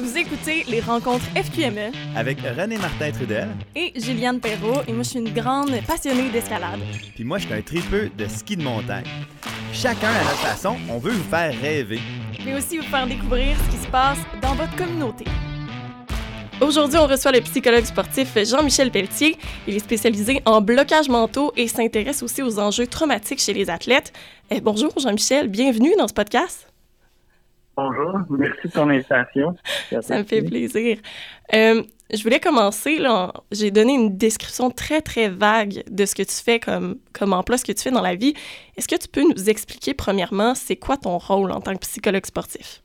Vous écoutez les rencontres FQME avec René Martin Trudel et Juliane Perrault et moi je suis une grande passionnée d'escalade. Puis moi je suis un tripeux de ski de montagne. Chacun à notre façon, on veut vous faire rêver. Mais aussi vous faire découvrir ce qui se passe dans votre communauté. Aujourd'hui, on reçoit le psychologue sportif Jean-Michel Pelletier. Il est spécialisé en blocage mentaux et s'intéresse aussi aux enjeux traumatiques chez les athlètes. Eh, bonjour Jean-Michel, bienvenue dans ce podcast. Bonjour, merci de ton invitation. Ça me fait plaisir. Euh, je voulais commencer, là, j'ai donné une description très, très vague de ce que tu fais comme, comme emploi, ce que tu fais dans la vie. Est-ce que tu peux nous expliquer, premièrement, c'est quoi ton rôle en tant que psychologue sportif?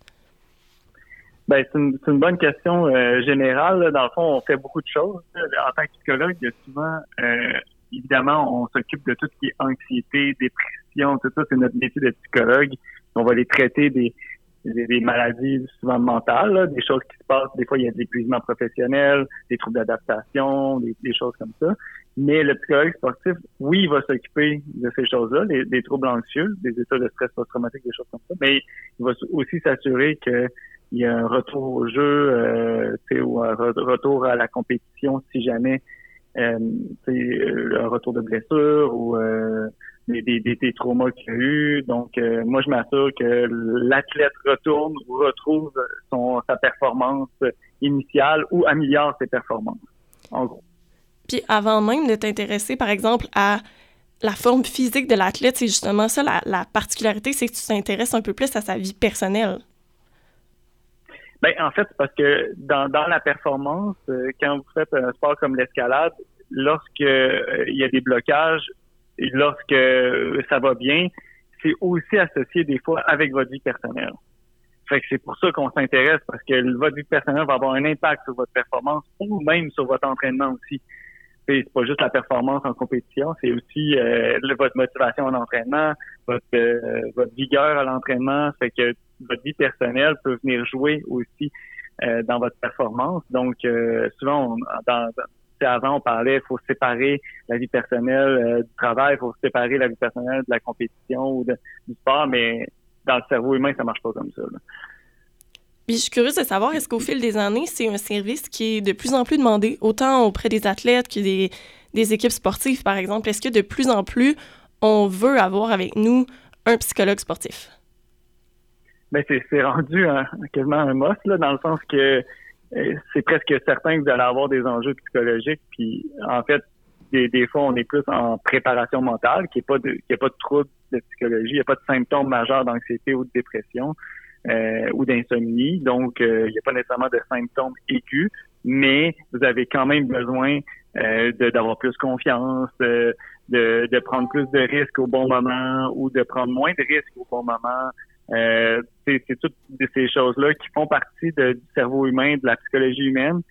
Ben, c'est une, une, bonne question euh, générale. Dans le fond, on fait beaucoup de choses. En tant que psychologue, il y a souvent, euh, évidemment, on s'occupe de tout ce qui est anxiété, dépression, tout ça, c'est notre métier de psychologue. On va les traiter des, des, maladies souvent mentales, des choses qui se passent. Des fois, il y a de l'épuisement professionnel, des troubles d'adaptation, des, choses comme ça. Mais le psychologue sportif, oui, il va s'occuper de ces choses-là, des, troubles anxieux, des états de stress post-traumatique, des choses comme ça. Mais il va aussi s'assurer qu'il y a un retour au jeu, euh, ou un retour à la compétition si jamais euh, un retour de blessure ou euh, des, des, des, traumas qu'il a eu. Donc, euh, moi, je m'assure que l'athlète retourne ou retrouve son, sa performance initiale ou améliore ses performances, en gros. Puis avant même de t'intéresser, par exemple, à la forme physique de l'athlète, c'est justement ça, la, la particularité, c'est que tu t'intéresses un peu plus à sa vie personnelle. Ben, en fait, parce que dans, dans la performance, euh, quand vous faites un sport comme l'escalade, lorsque euh, il y a des blocages, lorsque ça va bien, c'est aussi associé des fois avec votre vie personnelle. Fait que c'est pour ça qu'on s'intéresse parce que votre vie personnelle va avoir un impact sur votre performance ou même sur votre entraînement aussi. C'est pas juste la performance en compétition, c'est aussi euh, votre motivation en entraînement, votre, euh, votre vigueur à l'entraînement. Fait que votre vie personnelle peut venir jouer aussi euh, dans votre performance. Donc, souvent, on, dans, avant, on parlait, il faut séparer la vie personnelle euh, du travail, il faut séparer la vie personnelle de la compétition ou du sport, mais dans le cerveau humain, ça marche pas comme ça. Puis je suis curieuse de savoir, est-ce qu'au fil des années, c'est un service qui est de plus en plus demandé, autant auprès des athlètes que des, des équipes sportives, par exemple? Est-ce que de plus en plus, on veut avoir avec nous un psychologue sportif? Ben c'est rendu quasiment un must, là, dans le sens que c'est presque certain que vous allez avoir des enjeux psychologiques. Puis en fait, des, des fois, on est plus en préparation mentale, qui est pas de, qui a pas de trouble de psychologie, il n'y a pas de symptômes majeurs d'anxiété ou de dépression euh, ou d'insomnie. Donc, euh, il n'y a pas nécessairement de symptômes aigus, mais vous avez quand même besoin euh, d'avoir plus confiance, de, de prendre plus de risques au bon moment ou de prendre moins de risques au bon moment. Euh, c'est toutes ces choses-là qui font partie du cerveau humain, de la psychologie humaine,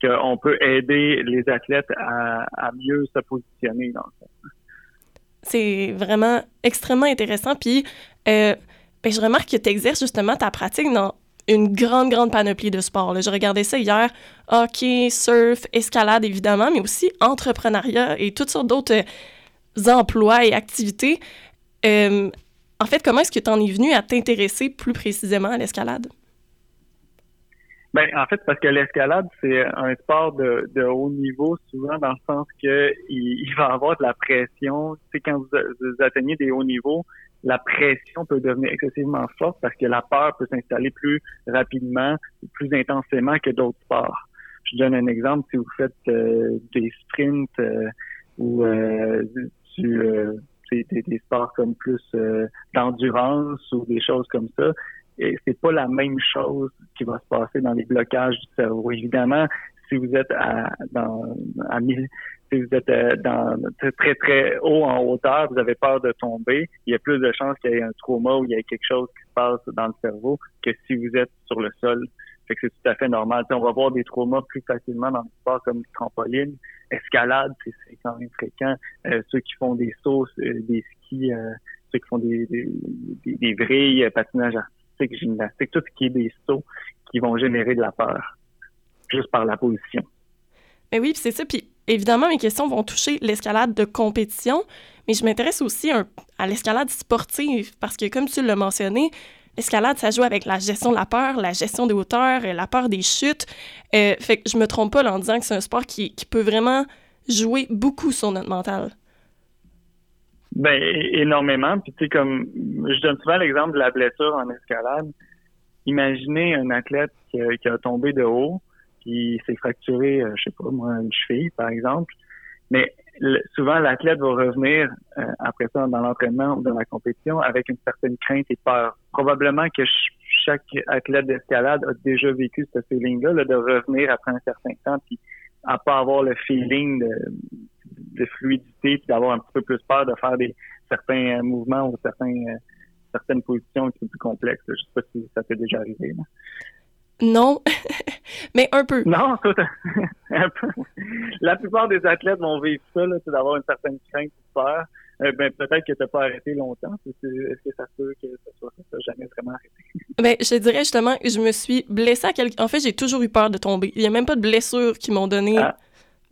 qu'on peut aider les athlètes à, mieux se positionner. C'est vraiment extrêmement intéressant. Puis, euh, ben, je remarque que tu exerces justement ta pratique dans une grande, grande panoplie de sports. Je regardais ça hier. Hockey, surf, escalade, évidemment, mais aussi entrepreneuriat et toutes sortes d'autres euh, emplois et activités. En fait, comment est-ce que tu en es venu à t'intéresser plus précisément à l'escalade? Ben, en fait, parce que l'escalade, c'est un sport de, haut niveau, souvent dans le sens que il, va avoir de la pression. Tu quand vous, atteignez des hauts niveaux, la pression peut devenir excessivement forte parce que la peur peut s'installer plus rapidement, plus intensément que d'autres sports. Je donne un exemple. Si vous faites euh, des sprints euh, ou euh, du des, sports comme plus euh, d'endurance ou des choses comme ça. C'est pas la même chose qui va se passer dans les blocages du cerveau. Évidemment, si vous êtes à, dans, à si vous êtes euh, dans très très haut en hauteur, vous avez peur de tomber, il y a plus de chances qu'il y ait un trauma ou il y ait quelque chose qui se passe dans le cerveau que si vous êtes sur le sol. Fait que c'est tout à fait normal. on va voir des traumas plus facilement dans le sport comme le trampoline, escalade, c'est quand même fréquent. Euh, ceux qui font des sauts, euh, des skis, euh, ceux qui font des, des, des, vrilles, patinage artistique, gymnastique, tout ce qui est des sauts qui vont générer de la peur juste par la position. Mais oui, c'est ça. Puis évidemment, mes questions vont toucher l'escalade de compétition, mais je m'intéresse aussi à l'escalade sportive parce que, comme tu l'as mentionné, l'escalade, ça joue avec la gestion de la peur, la gestion des hauteurs, la peur des chutes. Euh, fait que je me trompe pas en disant que c'est un sport qui, qui peut vraiment jouer beaucoup sur notre mental. Ben, énormément. Puis, tu sais, comme, je donne souvent l'exemple de la blessure en escalade. Imaginez un athlète qui a, tombé de haut, qui s'est fracturé, euh, je sais pas, moi, une cheville, par exemple. Mais souvent, l'athlète va revenir euh, après ça dans l'entraînement ou dans la compétition avec une certaine crainte et peur. Probablement que chaque athlète d'escalade a déjà vécu ce feeling-là, là, de revenir après un certain temps, puis à pas avoir le feeling de, fluidité, puis d'avoir un petit peu plus peur de faire des certains euh, mouvements ou certains euh, certaines positions qui sont plus complexes. Je sais pas si ça t'est déjà arrivé. Non, mais un peu. Non, un peu. La plupart des athlètes vont vivre ça, c'est d'avoir une certaine crainte de peur. Euh, ben, peut-être que tu n'as pas arrêté longtemps. Est-ce que ça peut que ça soit ça? jamais vraiment arrêté? Ben, je dirais justement, je me suis blessée à quelque... En fait, j'ai toujours eu peur de tomber. Il n'y a même pas de blessures qui m'ont donné ah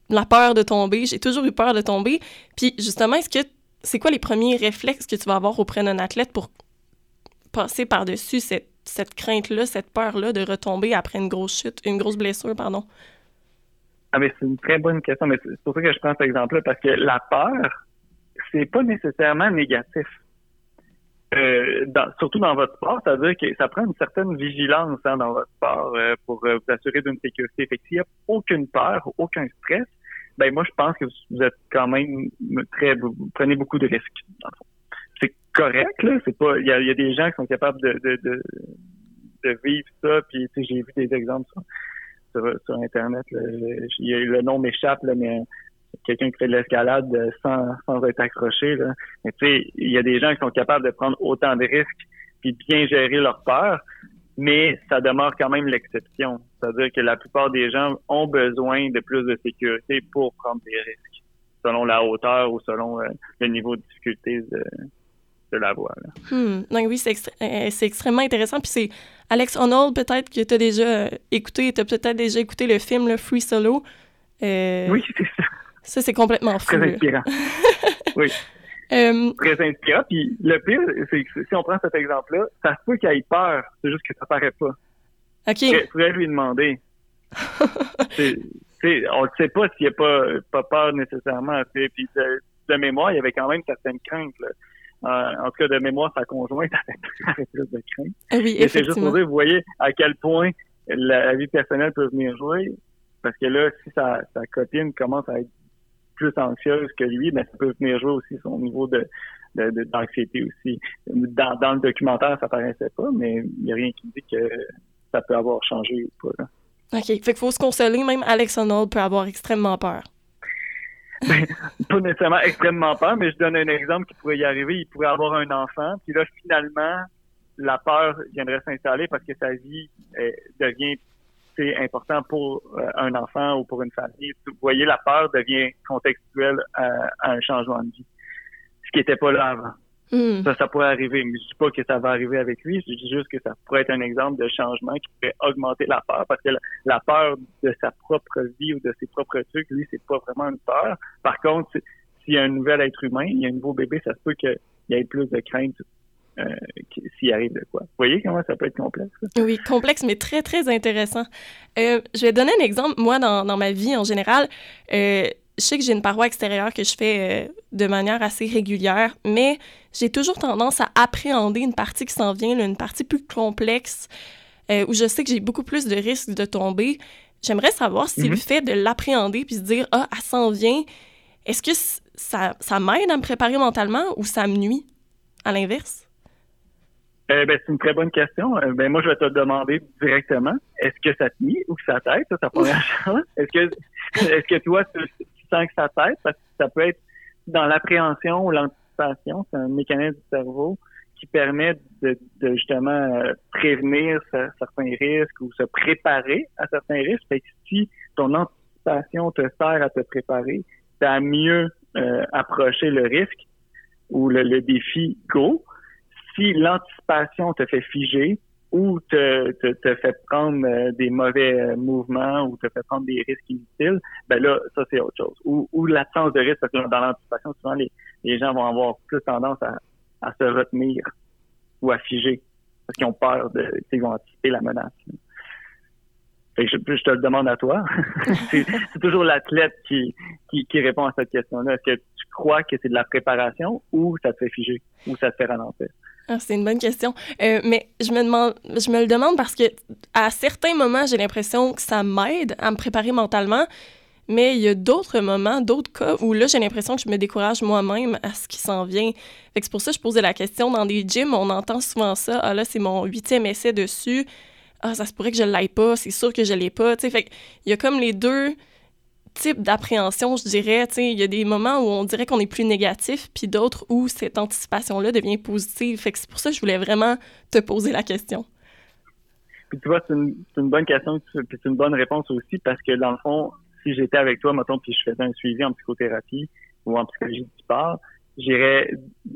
la peur de tomber. J'ai toujours eu peur de tomber. Puis justement, est-ce que c'est quoi les premiers réflexes que tu vas avoir auprès d'un athlète pour passer par-dessus cette, cette crainte-là, cette peur-là de retomber après une grosse chute, une grosse blessure, pardon? Ah, mais c'est une très bonne question. Mais c'est pour ça que je prends cet exemple-là, parce que la peur, c'est pas nécessairement négatif. Euh, surtout dans votre sport, c'est-à-dire que ça prend une certaine vigilance hein, dans votre sport euh, pour euh, vous assurer d'une sécurité. Fait s'il n'y a aucune peur, aucun stress, ben moi je pense que vous êtes quand même très vous prenez beaucoup de risques. C'est correct, là. C'est pas. Il y a, des gens qui sont capables de, de, de, de vivre ça. Puis j'ai vu des exemples sur, sur, Internet. Le nom m'échappe, mais quelqu'un qui fait de l'escalade sans, sans être accroché. Là. Mais tu sais, il y a des gens qui sont capables de prendre autant de risques puis bien gérer leur peur, mais ça demeure quand même l'exception. C'est-à-dire que la plupart des gens ont besoin de plus de sécurité pour prendre des risques, selon la hauteur ou selon euh, le niveau de difficulté de la. Hmm. Donc oui, euh, c'est extrêmement intéressant. Puis c'est Alex Honnold, peut-être que tu as déjà écouté, tu as peut-être déjà écouté le film le Free Solo. Euh, oui, c'est ça. Ça, c'est complètement fou. Très inspirant. oui. Euh, Très inspirant. Puis le pire, c'est que si on prend cet exemple-là, ça se peut qu'il ait peur. C'est juste que ça paraît pas. OK. Tu pourrais lui demander. on ne sait pas s'il n'a pas, pas peur nécessairement. Puis de, mémoire, il y avait quand même certaines craintes. Là. En tout cas, de mémoire, sa conjointe avait plus de crainte. Ah oui, c'est juste pour dire, vous voyez à quel point la, vie personnelle peut venir jouer. Parce que là, si sa, sa copine commence à être plus anxieuse que lui, mais ça peut venir jouer aussi son niveau de d'anxiété aussi. Dans, dans, le documentaire, ça paraissait pas, mais il n'y a rien qui dit que ça peut avoir changé ou pas. OK. Fait qu'il faut se consoler, même Alex Honnold peut avoir extrêmement peur. Ben, pas nécessairement extrêmement peur, mais je donne un exemple qui pourrait y arriver. Il pourrait avoir un enfant, puis là, finalement, la peur viendrait s'installer parce que sa vie euh, devient important pour euh, un enfant ou pour une famille. Vous voyez, la peur devient contextuelle à, un changement de vie, ce qui n'était pas là avant. Hmm. Ça, ça pourrait arriver, mais je dis pas que ça va arriver avec lui, je dis juste que ça pourrait être un exemple de changement qui pourrait augmenter la peur, parce que la, peur de sa propre vie ou de ses propres trucs, lui, c'est pas vraiment une peur. Par contre, s'il y a un nouvel être humain, il y a un nouveau bébé, ça se peut qu'il y ait plus de crainte euh, s'il arrive de quoi. Vous voyez comment ça peut être complexe? Oui, complexe, mais très, très intéressant. Euh, je vais donner un exemple. Moi, dans, dans ma vie en général, euh, je sais que j'ai une paroi extérieure que je fais de manière assez régulière, mais j'ai toujours tendance à appréhender une partie qui s'en vient, une partie plus complexe, où je sais que j'ai beaucoup plus de risques de tomber. J'aimerais savoir si le mm-hmm. fait de l'appréhender puis se dire, ah, elle s'en vient, est-ce que ça, ça m'aide à me préparer mentalement ou ça me nuit? À l'inverse? Euh, ben, c'est une très bonne question. Euh, ben, moi, je vais te demander directement, est-ce que ça te nuit ou que ça t'aide? Ça, ça première chose. Est-ce que, est-ce que toi, tu, que ça t'aide? Parce que ça peut être dans l'appréhension ou l'anticipation. C'est un mécanisme du cerveau qui permet de, justement euh, prévenir certains risques ou se préparer à certains risques. Que si ton anticipation te sert à te préparer, tu à mieux approcher le risque ou le, le défi go si l'anticipation te fait figer ou te, te, fait prendre euh, des mauvais euh, mouvements ou te fait prendre des risques inutiles, ben là, ça c'est autre chose. Ou, ou l'absence de risque, parce que dans l'anticipation, souvent les, les gens vont avoir plus tendance à, à se retenir ou à figer. parce qu'ils ont peur de, ils vont anticiper la menace. Fait que je, je, te le demande à toi. c'est toujours l'athlète qui, qui, qui, répond à cette question-là. Est-ce que tu crois que c'est de la préparation ou ça te fait figer ou ça te fait ralentir? Ah, c'est une bonne question. Euh, mais je me, le demande parce que à certains moments, j'ai l'impression que ça m'aide à me préparer mentalement. Mais il y a d'autres moments, d'autres cas où là, j'ai l'impression que je me décourage moi-même à ce qui s'en vient. C'est pour ça que je posais la question. Dans des gyms, on entend souvent ça. Ah là, c'est mon huitième essai dessus ah, ça se pourrait que je l'aille pas, c'est sûr que je l'ai pas. il y a comme les deux types d'appréhension, je dirais. Il y a des moments où on dirait qu'on est plus négatif, puis d'autres où cette anticipation-là devient positive. Fait que c'est pour ça que je voulais vraiment te poser la question. Puis tu vois, c'est une, bonne question, puis c'est une bonne réponse aussi, parce que dans le fond, si j'étais avec toi, mettons, puis je faisais un suivi en psychothérapie ou en psychologie du sport, j'irais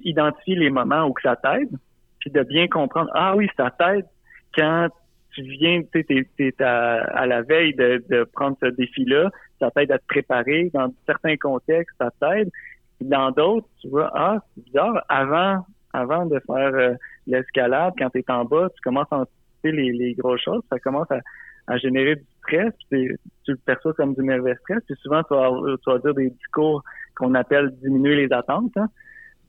identifier les moments où ça t'aide, puis de bien comprendre, ah oui, ça t'aide quand tu viens, tu t'es, à, à, la veille de prendre ce défi-là, ça t'aide à te préparer. Dans certains contextes, ça t'aide. Dans d'autres, tu vois, ah, c'est bizarre, avant, avant de faire euh, l'escalade, quand tu es en bas, tu commences à anticiper les, les grosses choses, ça commence à, à générer du stress, tu le perçois comme du nerveux stress, puis souvent tu vas, tu vas dire des discours qu'on appelle diminuer les attentes, hein,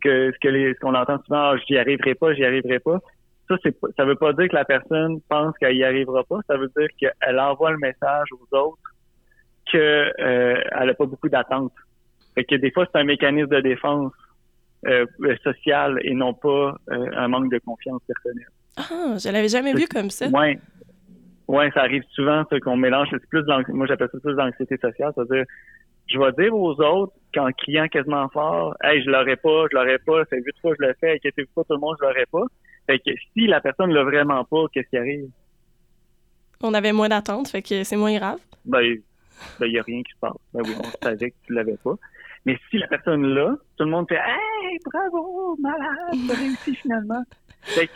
que ce que les, ce qu'on entend souvent, ah, j'y arriverai pas, j'y arriverai pas ça, c'est ça veut pas dire que la personne pense qu'elle y arrivera pas. Ça veut dire qu'elle envoie le message aux autres qu'elle euh, a pas beaucoup d'attentes. Fait que des fois, c'est un mécanisme de défense euh, sociale et non pas euh, un manque de confiance personnelle. Ah, je l'avais jamais vu comme ça. Ouais. Ouais, ça arrive souvent, ça, qu'on mélange. C'est plus moi, j'appelle ça plus l'anxiété sociale. C'est-à-dire, je vais dire aux autres qu'en criant quasiment fort, hey, je l'aurais pas, je l'aurais pas, c'est huit fois que je le fais, inquiétez-vous pas, tout le monde, je l'aurais pas. Fait que si la personne l'a vraiment pas, qu'est-ce qui arrive? On avait moins d'attente, fait que c'est moins grave. Ben, il ben, y a rien qui se passe. Ben oui, on savait que tu l'avais pas. Mais si la personne l'a, tout le monde fait Hey, bravo, malade, t'as réussi finalement. Fait que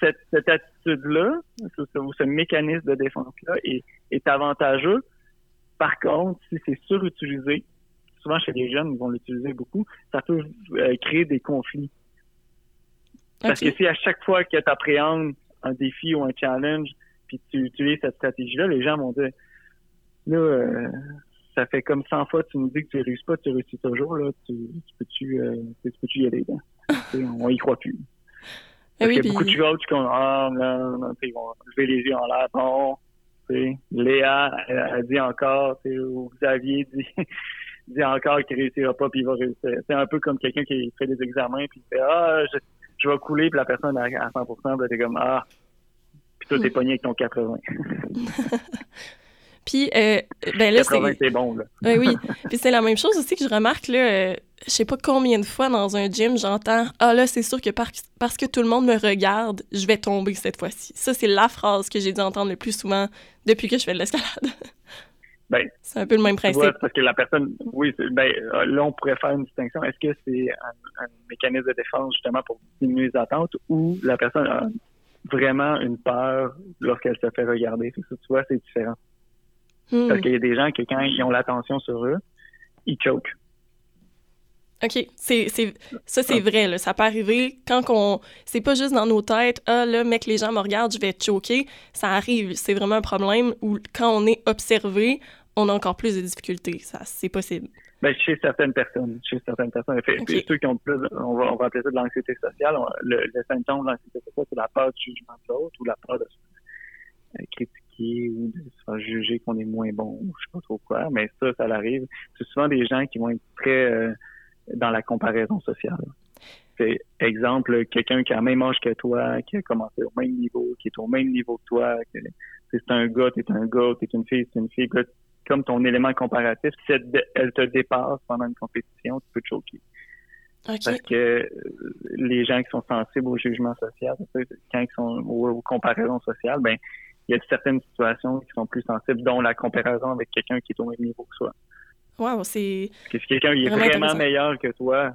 cette, cette attitude-là, ce, ce, mécanisme de défense-là est, est avantageux. Par contre, si c'est surutilisé, souvent chez les jeunes, ils vont l'utiliser beaucoup, ça peut euh, créer des conflits. Parce que si à chaque fois que tu appréhendes un défi ou un challenge, puis tu utilises cette stratégie-là, les gens vont dire là, euh, ça fait comme 100 fois tu nous dis que tu réussis pas, tu réussis toujours, là, tu, peux-tu euh, peux y aller on y croit plus. Ah Parce y a beaucoup de coachs qui ont ah, ils vont lever les yeux en l'air, bon, Léa elle, a dit encore, ou Xavier dit dit encore qu'il réussira pas puis il va réussir. C'est un peu comme quelqu'un qui fait des examens puis il fait ah je, je vais couler, puis la personne à, 100% ben, t'es comme, ah, puis toi, t'es pogné avec ton 80. Puis, euh, ben là, c'est. bon, là. oui. Puis c'est la même chose aussi que je remarque, là, euh, je sais pas combien de fois dans un gym, j'entends Ah là, c'est sûr que parce que tout le monde me regarde, je vais tomber cette fois-ci. Ça, c'est la phrase que j'ai dû entendre le plus souvent depuis que je fais de l'escalade. Ben, c'est un peu le même principe. parce que la personne, oui, ben, euh, là, on pourrait faire une distinction. Est-ce que c'est un, mécanisme de défense justement pour diminuer les attentes ou la personne a vraiment une peur lorsqu'elle se fait regarder? Ça, tu vois, c'est différent. Hmm. Parce qu'il y a des gens qui, quand ils ont l'attention sur eux, ils choquent. OK, c'est ça c'est ah. vrai là, ça peut arriver quand on c'est pas juste dans nos têtes, ah là mec les gens me regardent, je vais être choqué, ça arrive, c'est vraiment un problème où quand on est observé, on a encore plus de difficultés. Ça, c'est possible. Ben, chez certaines personnes, chez certaines personnes, okay. ceux qui ont plus, on va, on va appeler ça de l'anxiété sociale. le, le, symptôme de l'anxiété sociale, c'est la peur du jugement de l'autre ou la peur de euh, critiquer ou de se faire juger qu'on est moins bon ou je sais pas trop quoi. Mais ça, ça arrive. C'est souvent des gens qui vont être très euh, dans la comparaison sociale. C'est exemple, quelqu'un qui a le même âge que toi, qui a commencé au même niveau, qui est au même niveau que toi, c'est un gars, t'es un gars, t'es une fille, c'est une fille, comme ton élément comparatif, si elle, te dépasse pendant une compétition, tu peux te choquer. Parce que euh, les gens qui sont sensibles au jugement social, quand ils sont aux, comparaisons sociales, ben il y a certaines situations qui sont plus sensibles, dont la comparaison avec quelqu'un qui est au même niveau que soi. Wow, c'est. Que si quelqu'un est vraiment meilleur que toi,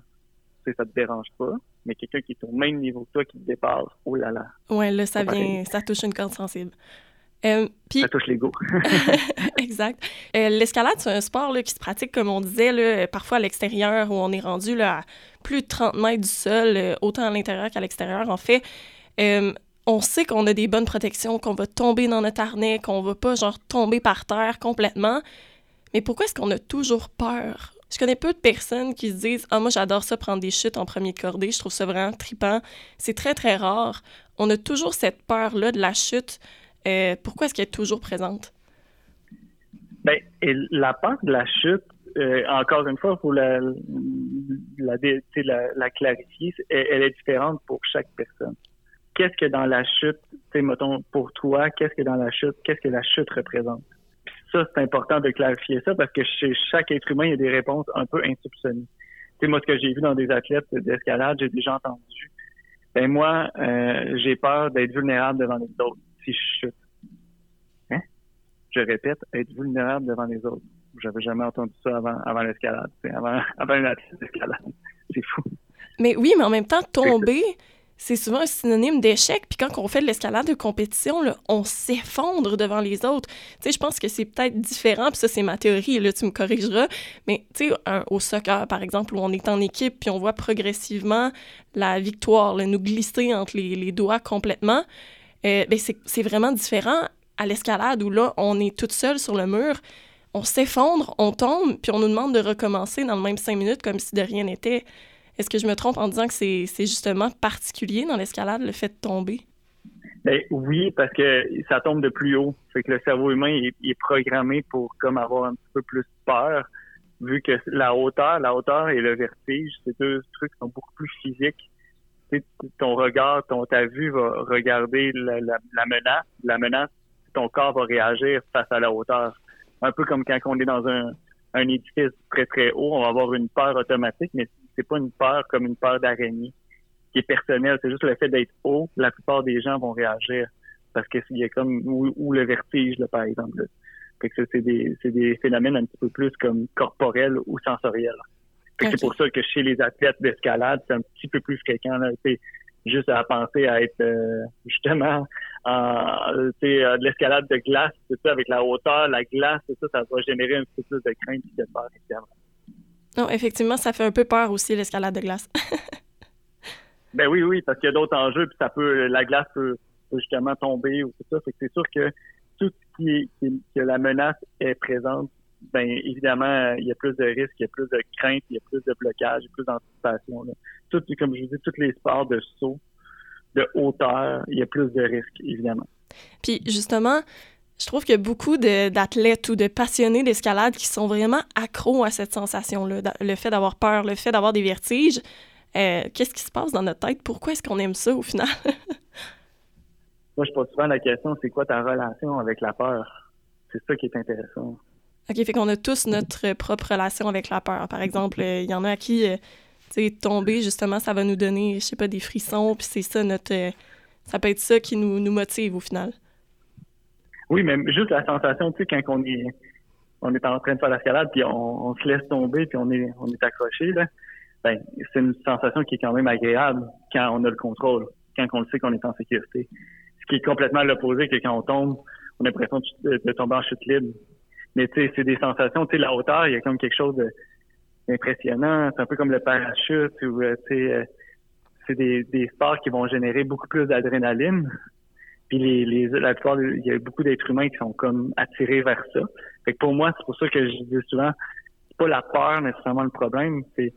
ça te dérange pas. Mais quelqu'un qui est au même niveau que toi, qui te dépasse, oh là là. Ouais, là, ça vient, ça touche une corde sensible. Euh, ça touche l'ego. exact. Euh, l'escalade, c'est un sport là, qui se pratique, comme on disait, là, parfois à l'extérieur, où on est rendu là, à plus de 30 mètres du sol, euh, autant à l'intérieur qu'à l'extérieur, en fait. On sait qu'on a des bonnes protections, qu'on va tomber dans notre harnais, qu'on va pas genre tomber par terre complètement. Mais pourquoi est-ce qu'on a toujours peur? Je connais peu de personnes qui se disent Ah, moi, j'adore ça, prendre des chutes en premier de cordée. Je trouve ça vraiment tripant. C'est très, très rare. On a toujours cette peur-là de la chute. Euh, pourquoi est-ce qu'elle est toujours présente? Bien, la peur de la chute, euh, encore une fois, il faut la, la, la, clarifier. Elle, est différente pour chaque personne. Qu'est-ce que dans la chute, tu mettons, pour toi, qu'est-ce que dans la chute, qu'est-ce que la chute représente? ça, c'est important de clarifier ça parce que chez chaque être humain, il y a des réponses un peu insoupçonnées. Tu sais, moi, ce que j'ai vu dans des athlètes d'escalade, j'ai déjà entendu. Ben moi, euh, j'ai peur d'être vulnérable devant les autres si je chute. Hein? Je répète, être vulnérable devant les autres. J'avais jamais entendu ça avant, avant l'escalade, avant, avant une athlète d'escalade. C'est fou. Mais oui, mais en même temps, tomber, c'est souvent un synonyme d'échec. Puis quand on fait de l'escalade de compétition, on s'effondre devant les autres. Tu je pense que c'est peut-être différent, puis ça, c'est ma théorie, là, tu me corrigeras. Mais tu au soccer, par exemple, où on est en équipe, puis on voit progressivement la victoire nous glisser entre les, doigts complètement, euh, ben c'est vraiment différent à l'escalade où là, on est toute seule sur le mur, on s'effondre, on tombe, puis on nous demande de recommencer dans le même cinq minutes comme si de rien n'était. Est-ce que je me trompe en disant que c'est justement particulier dans l'escalade, le fait de tomber? Ben, oui, parce que ça tombe de plus haut. Fait que le cerveau humain est, programmé pour comme avoir un petit peu plus peur, vu que la hauteur, la hauteur et le vertige, c'est deux trucs sont beaucoup plus physiques. ton regard, ton ta vue va regarder la, menace. La menace, ton corps va réagir face à la hauteur. Un peu comme quand on est dans un, un édifice très très haut, on va avoir une peur automatique, mais c'est pas une peur comme une peur d'araignée qui est personnelle. C'est juste le fait d'être haut, la plupart des gens vont réagir parce que y a comme ou, le vertige, là, par exemple. Fait que c'est des, des phénomènes un petit peu plus comme corporels ou sensoriels. C'est pour ça que chez les athlètes d'escalade, c'est un petit peu plus fréquent. Là, juste à penser à être euh, justement en de l'escalade de glace, c'est ça, avec la hauteur, la glace, ça, ça va générer un petit peu plus de crainte et de peur, évidemment. Non, effectivement, ça fait un peu peur aussi, l'escalade de glace. ben oui, oui, parce qu'il y a d'autres enjeux, puis ça peut, la glace peut, justement tomber ou tout ça. c'est sûr que tout ce qui, que la menace est présente, ben évidemment, il y a plus de risques, il y a plus de crainte, il y a plus de blocage, il y a plus d'anticipation. Tout, comme je vous dis, tous les sports de saut, de hauteur, il y a plus de risques, évidemment. Puis justement, je trouve qu'il y a beaucoup d'athlètes ou de passionnés d'escalade qui sont vraiment accros à cette sensation-là, le fait d'avoir peur, le fait d'avoir des vertiges. Euh, qu'est-ce qui se passe dans notre tête? Pourquoi est-ce qu'on aime ça au final? Moi, je pose souvent la question, c'est quoi ta relation avec la peur? C'est ça qui est intéressant. OK, fait qu'on a tous notre propre relation avec la peur. Par exemple, euh, il y en a à qui, euh, tu sais, tomber, justement, ça va nous donner, je sais pas, des frissons, puis c'est ça notre... ça peut être ça qui nous, nous motive au final. Oui, mais juste la sensation, tu sais, quand on est, on est en train de faire l'escalade, puis on, se laisse tomber, puis on est, on est accroché, là, ben, c'est une sensation qui est quand même agréable quand on a le contrôle, quand on le sait qu'on est en sécurité. Ce qui est complètement l'opposé que quand on tombe, on a l'impression de, tomber en chute libre. Mais tu sais, c'est des sensations, tu sais, la hauteur, il y a comme quelque chose d'impressionnant. C'est un peu comme le parachute ou, euh, tu sais, euh, c'est des, des sports qui vont générer beaucoup plus d'adrénaline. Puis les, les, la plupart, il y a beaucoup d'êtres humains qui sont comme attirés vers ça. Fait que pour moi, c'est pour ça que je dis souvent, c'est pas la peur nécessairement le problème, c'est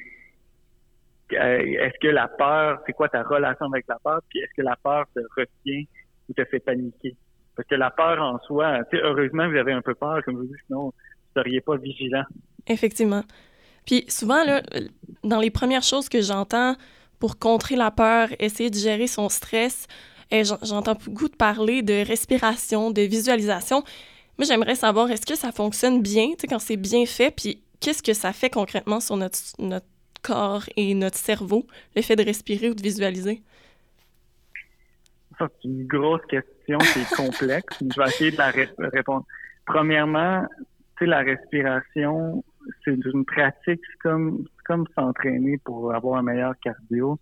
euh, est-ce que la peur, c'est quoi ta relation avec la peur, puis est-ce que la peur te retient ou te fait paniquer? Parce que la peur en soi, heureusement, vous avez un peu peur, comme vous dites, sinon, vous seriez pas vigilant. Effectivement. Puis souvent, là, dans les premières choses que j'entends pour contrer la peur, essayer de gérer son stress, J'entends beaucoup de parler de respiration, de visualisation. Moi, j'aimerais savoir, est-ce que ça fonctionne bien, tu sais, quand c'est bien fait, puis qu'est-ce que ça fait concrètement sur notre, notre corps et notre cerveau, le fait de respirer ou de visualiser? C'est une grosse question qui est complexe. Je vais essayer de la répondre. Premièrement, tu sais, la respiration, c'est une pratique, comme, comme s'entraîner pour avoir un meilleur cardio.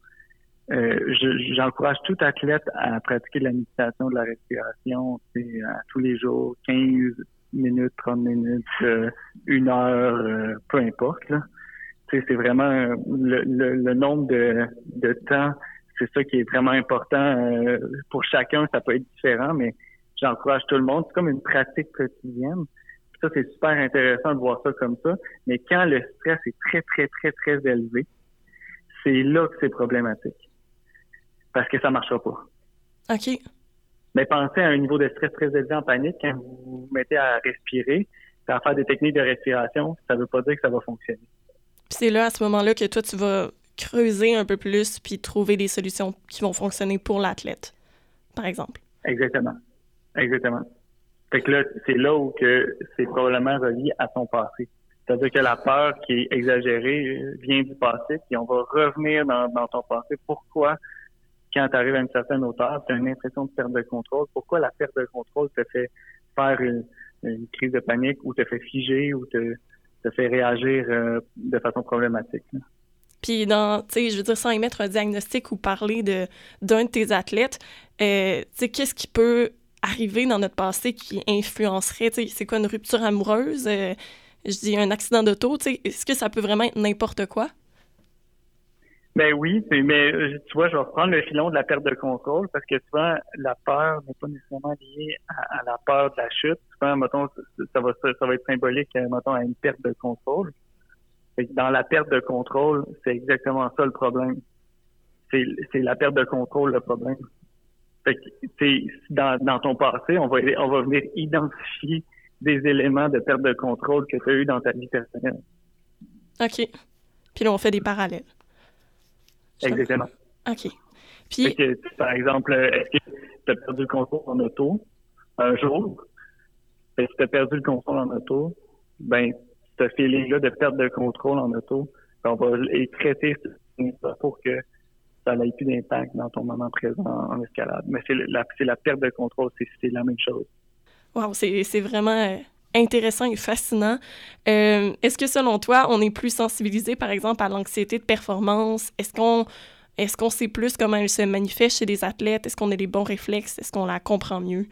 Euh, j'encourage tout athlète à pratiquer la méditation de la respiration à tous les jours, 15 minutes, 30 minutes, euh, une heure, euh, peu importe. C'est vraiment le, le, nombre de, de temps c'est ça qui est vraiment important. Euh, pour chacun, ça peut être différent, mais j'encourage tout le monde. C'est comme une pratique quotidienne. Ça, c'est super intéressant de voir ça comme ça. Mais quand le stress est très, très, très, très élevé, c'est là que c'est problématique. Parce que ça marchera pas. OK. Mais pensez à un niveau de stress très élevé en panique quand vous vous mettez à respirer, à faire des techniques de respiration, ça veut pas dire que ça va fonctionner. Puis c'est là, à ce moment-là, que toi, tu vas creuser un peu plus puis trouver des solutions qui vont fonctionner pour l'athlète, par exemple. Exactement. Exactement. Fait que là, c'est là où que c'est probablement relié à son passé. C'est-à-dire que la peur qui est exagérée vient du passé, puis on va revenir dans, dans ton passé. Pourquoi, quand tu arrives à une certaine hauteur, tu as une impression de perte de contrôle? Pourquoi la perte de contrôle te fait faire une, crise de panique ou te fait figer ou te, fait réagir euh, de façon problématique? Puis dans, tu sais, je veux dire, sans émettre un diagnostic ou parler d'un de tes athlètes, euh, tu sais, qu'est-ce qui peut arriver dans notre passé qui influencerait, tu sais, c'est quoi une rupture amoureuse? Euh, je dis un accident d'auto, tu sais, est-ce que ça peut vraiment être n'importe quoi? Ben oui, mais euh, tu vois, je vais reprendre le filon de la perte de contrôle parce que souvent, la peur n'est pas nécessairement liée à, la peur de la chute. Souvent, ça va, être symbolique, mettons, à une perte de contrôle dans la perte de contrôle, c'est exactement ça le problème. C'est la perte de contrôle le problème. Fait que, dans, dans ton passé, on va, on va venir identifier des éléments de perte de contrôle que tu as eu dans ta vie personnelle. OK. Puis là, on fait des parallèles. Exactement. OK. Puis... par exemple, est-ce que tu as perdu le contrôle en auto? Un jour? Si tu as perdu le contrôle en auto, ben ce feeling-là de perte de contrôle en auto, on va les traiter pour que ça n'ait plus d'impact dans ton moment présent en escalade. Mais c'est la, la perte de contrôle, c'est la même chose. Wow, c'est vraiment euh, intéressant et fascinant. Euh, est-ce que selon toi, on est plus sensibilisé, par exemple, à l'anxiété de performance? Est-ce qu'on est-ce sait plus comment elle se manifeste chez les athlètes? Est-ce qu'on a des bons réflexes? Est-ce qu'on la comprend mieux?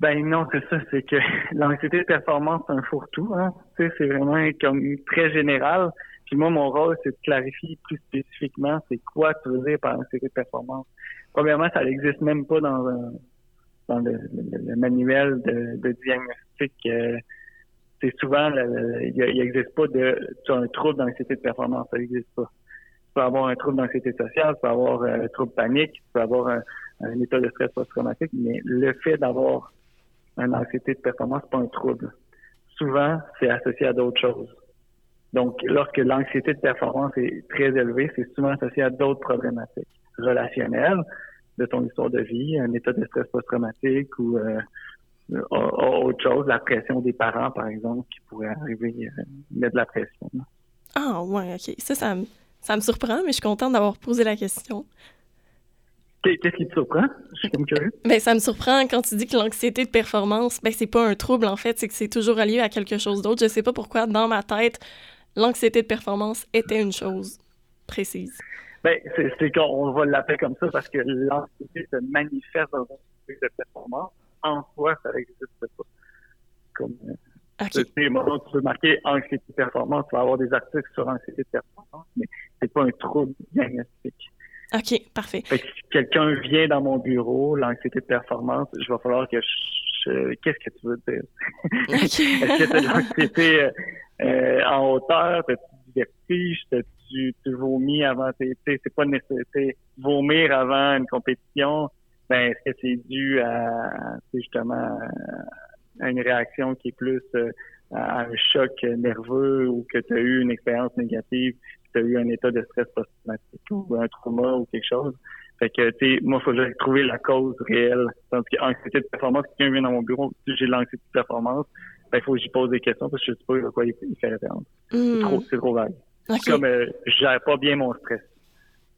Ben non, c'est ça, c'est que l'anxiété de performance, c'est un fourre-tout. Hein? Tu sais, c'est vraiment comme très général. Puis moi, mon rôle, c'est de clarifier plus spécifiquement c'est quoi tu veux dire par anxiété de performance. Premièrement, ça n'existe même pas dans un dans le, manuel de, diagnostic. Euh, c'est souvent, il n'existe pas de tu as un trouble d'anxiété de performance, ça n'existe pas. Tu peux avoir un trouble d'anxiété sociale, tu peux avoir un trouble panique, tu peux avoir un, un état de stress post-traumatique, mais le fait d'avoir une anxiété de performance, pas un trouble. Souvent, c'est associé à d'autres choses. Donc, lorsque l'anxiété de performance est très élevée, c'est souvent associé à d'autres problématiques relationnelles de ton histoire de vie, un état de stress post-traumatique ou euh, autre chose, la pression des parents, par exemple, qui pourrait arriver à euh, mettre de la pression. Ah, ouais, OK. Ça, ça, ça me surprend, mais je suis contente d'avoir posé la question. Qu'est-ce qui te surprend? Je suis comme curieux. Ben, ça me surprend quand tu dis que l'anxiété de performance, ben, c'est pas un trouble, en fait, c'est que c'est toujours relié à quelque chose d'autre. Je sais pas pourquoi, dans ma tête, l'anxiété de performance était une chose précise. Ben, c'est qu'on va l'appeler comme ça parce que l'anxiété se manifeste dans une de performance. En soi, ça n'existe pas. Comme, euh, okay. tu peux marquer anxiété de performance, tu vas avoir des articles sur anxiété de performance, mais c'est pas un trouble diagnostique. OK, parfait. si quelqu'un vient dans mon bureau, l'anxiété de performance, je vais falloir que je... Qu'est-ce que tu veux dire? Est-ce que tu as de l'anxiété euh, euh, en hauteur? Tu tu vomis avant? C'est pas nécessaire. Vomir avant une compétition, ben est-ce que c'est dû à justement à une réaction qui est plus euh, à un choc nerveux ou que tu as eu une expérience négative tu as eu un état de stress post-traumatique ou un trauma ou quelque chose? Fait que, tu moi, il faut trouver la cause réelle. Tandis qu'anxiété de performance, quelqu'un vient dans mon bureau, j'ai l'anxiété de performance, ben, il faut que j'y pose des questions parce que je sais pas à quoi il fait référence. C'est hmm. trop, vague. C'est comme, euh, je gère pas bien mon stress.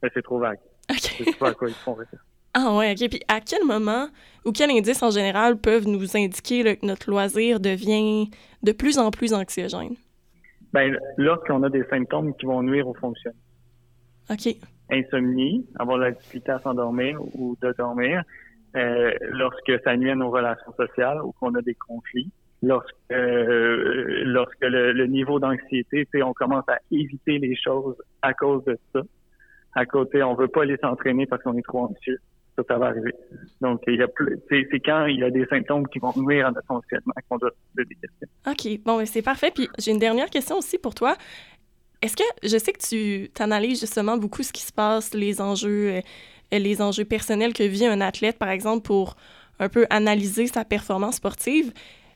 Mais c'est trop vague. Okay. Je sais pas à quoi ils font référence. Ah ouais, ok. Puis à quel moment ou quels indices en général peuvent nous indiquer que notre loisir devient de plus en plus anxiogène? Ben, lorsqu'on a des symptômes qui vont nuire au fonctionnement. OK. Insomnie, avoir la difficulté à s'endormir ou de dormir, euh, lorsque ça nuit à nos relations sociales ou qu'on a des conflits, lorsque euh, lorsque le, niveau d'anxiété, on commence à éviter les choses à cause de ça. à côté, on veut pas aller s'entraîner parce qu'on est trop anxieux. Ça, ça va arriver. Donc, c'est quand il y a des symptômes qui vont nuire à notre fonctionnement qu'on doit se. OK. Bon, c'est parfait. Puis, j'ai une dernière question aussi pour toi. Est-ce que, je sais que tu analyses justement beaucoup ce qui se passe, les enjeux, euh, les enjeux personnels que vit un athlète, par exemple, pour un peu analyser sa performance sportive.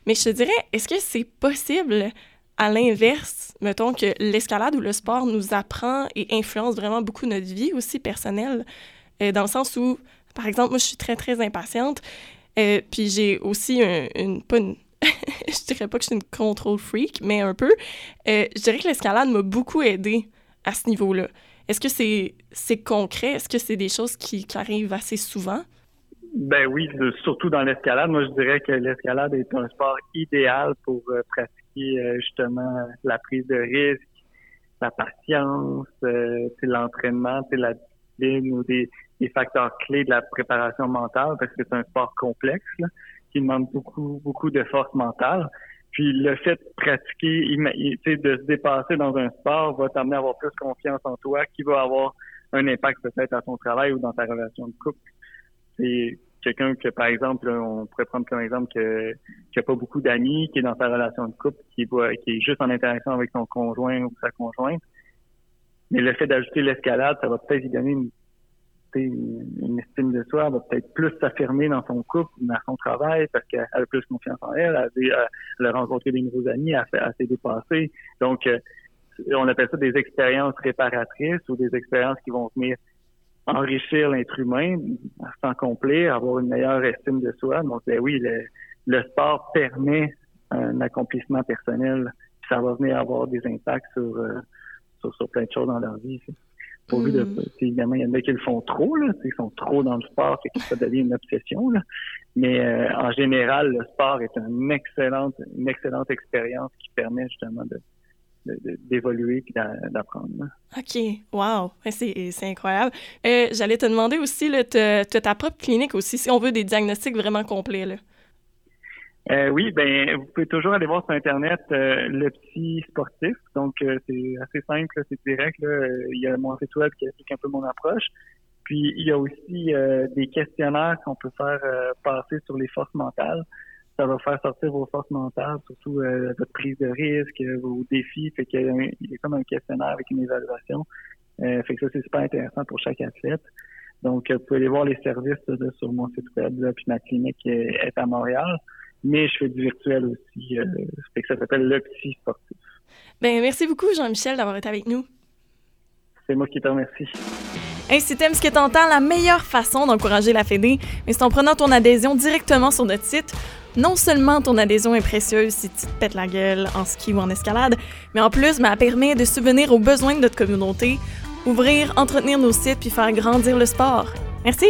Mais je te dirais, est-ce que c'est possible à l'inverse, mettons que l'escalade ou le sport nous apprend et influence vraiment beaucoup notre vie aussi personnelle, euh, dans le sens où, par exemple, moi, je suis très, très impatiente, euh, puis j'ai aussi une, pas une, je dirais pas que je suis une control freak, mais un peu. Euh, je dirais que l'escalade m'a beaucoup aidé à ce niveau-là. Est-ce que c'est c'est concret? Est-ce que c'est des choses qui, qui, arrivent assez souvent? Ben oui, surtout dans l'escalade. Moi, je dirais que l'escalade est un sport idéal pour pratiquer euh, justement la prise de risque, la patience, euh, l'entraînement, la discipline ou des, des, facteurs clés de la préparation mentale parce que c'est un sport complexe qui demande beaucoup, beaucoup de force mentale. Puis le fait de pratiquer, de se dépasser dans un sport va t'amener à avoir plus confiance en toi, qui va avoir un impact peut-être à ton travail ou dans ta relation de couple. C'est quelqu'un que, par exemple, on pourrait prendre comme exemple que qui a pas beaucoup d'amis, qui est dans sa relation de couple, qui est, qui est juste en interaction avec son conjoint ou sa conjointe. Mais le fait d'ajouter l'escalade, ça va peut-être lui donner une, une, estime de soi, elle va peut-être plus s'affirmer dans son couple, dans son travail, parce qu'elle a plus confiance en elle, elle, a rencontré des nouveaux amis, elle, elle s'est dépassée. Donc, euh, on appelle ça des expériences réparatrices ou des expériences qui vont venir enrichir l'être humain à temps complet, avoir une meilleure estime de soi. Donc, ben oui, le, sport permet un accomplissement personnel. Ça va venir avoir des impacts sur, euh, sur, sur, plein de choses dans leur vie. Pour de, mm. évidemment, il y en a qui le font trop, là, ils sont trop dans le sport, et que ça devient une obsession. Là. Mais euh, en général, le sport est une excellente, une excellente expérience qui permet justement de, d'évoluer et d'apprendre. OK. Wow. C'est incroyable. Euh, J'allais te demander aussi, tu as ta propre clinique aussi, si on veut des diagnostics vraiment complets. Là. Euh, oui, ben vous pouvez toujours aller voir sur Internet euh, le psy sportif. Donc, c'est assez simple, c'est direct. Là. Il y a mon site web qui explique un peu mon approche. Puis, il y a aussi des questionnaires qu'on peut faire passer sur les forces mentales ça va faire sortir vos forces mentales, surtout euh, votre prise de risque, vos défis. Fait qu'il y, a comme un questionnaire avec une évaluation. Euh, fait que ça, c'est super intéressant pour chaque athlète. Donc, vous pouvez aller voir les services sur mon site web. Là, puis ma clinique est, à Montréal. Mais je fais du virtuel aussi. Euh, fait que ça s'appelle le psy sportif. Ben, merci beaucoup, Jean-Michel, d'avoir été avec nous. C'est moi qui te remercie. Ainsi, t'aimes ce que t'entends, la meilleure façon d'encourager la Fédé, mais c'est en prenant ton adhésion directement sur notre site. Non seulement ton adhésion est précieuse si tu te pètes la gueule en ski ou en escalade, mais en plus, ben, elle permet de subvenir aux besoins de notre communauté, ouvrir, entretenir nos sites puis faire grandir le sport. Merci!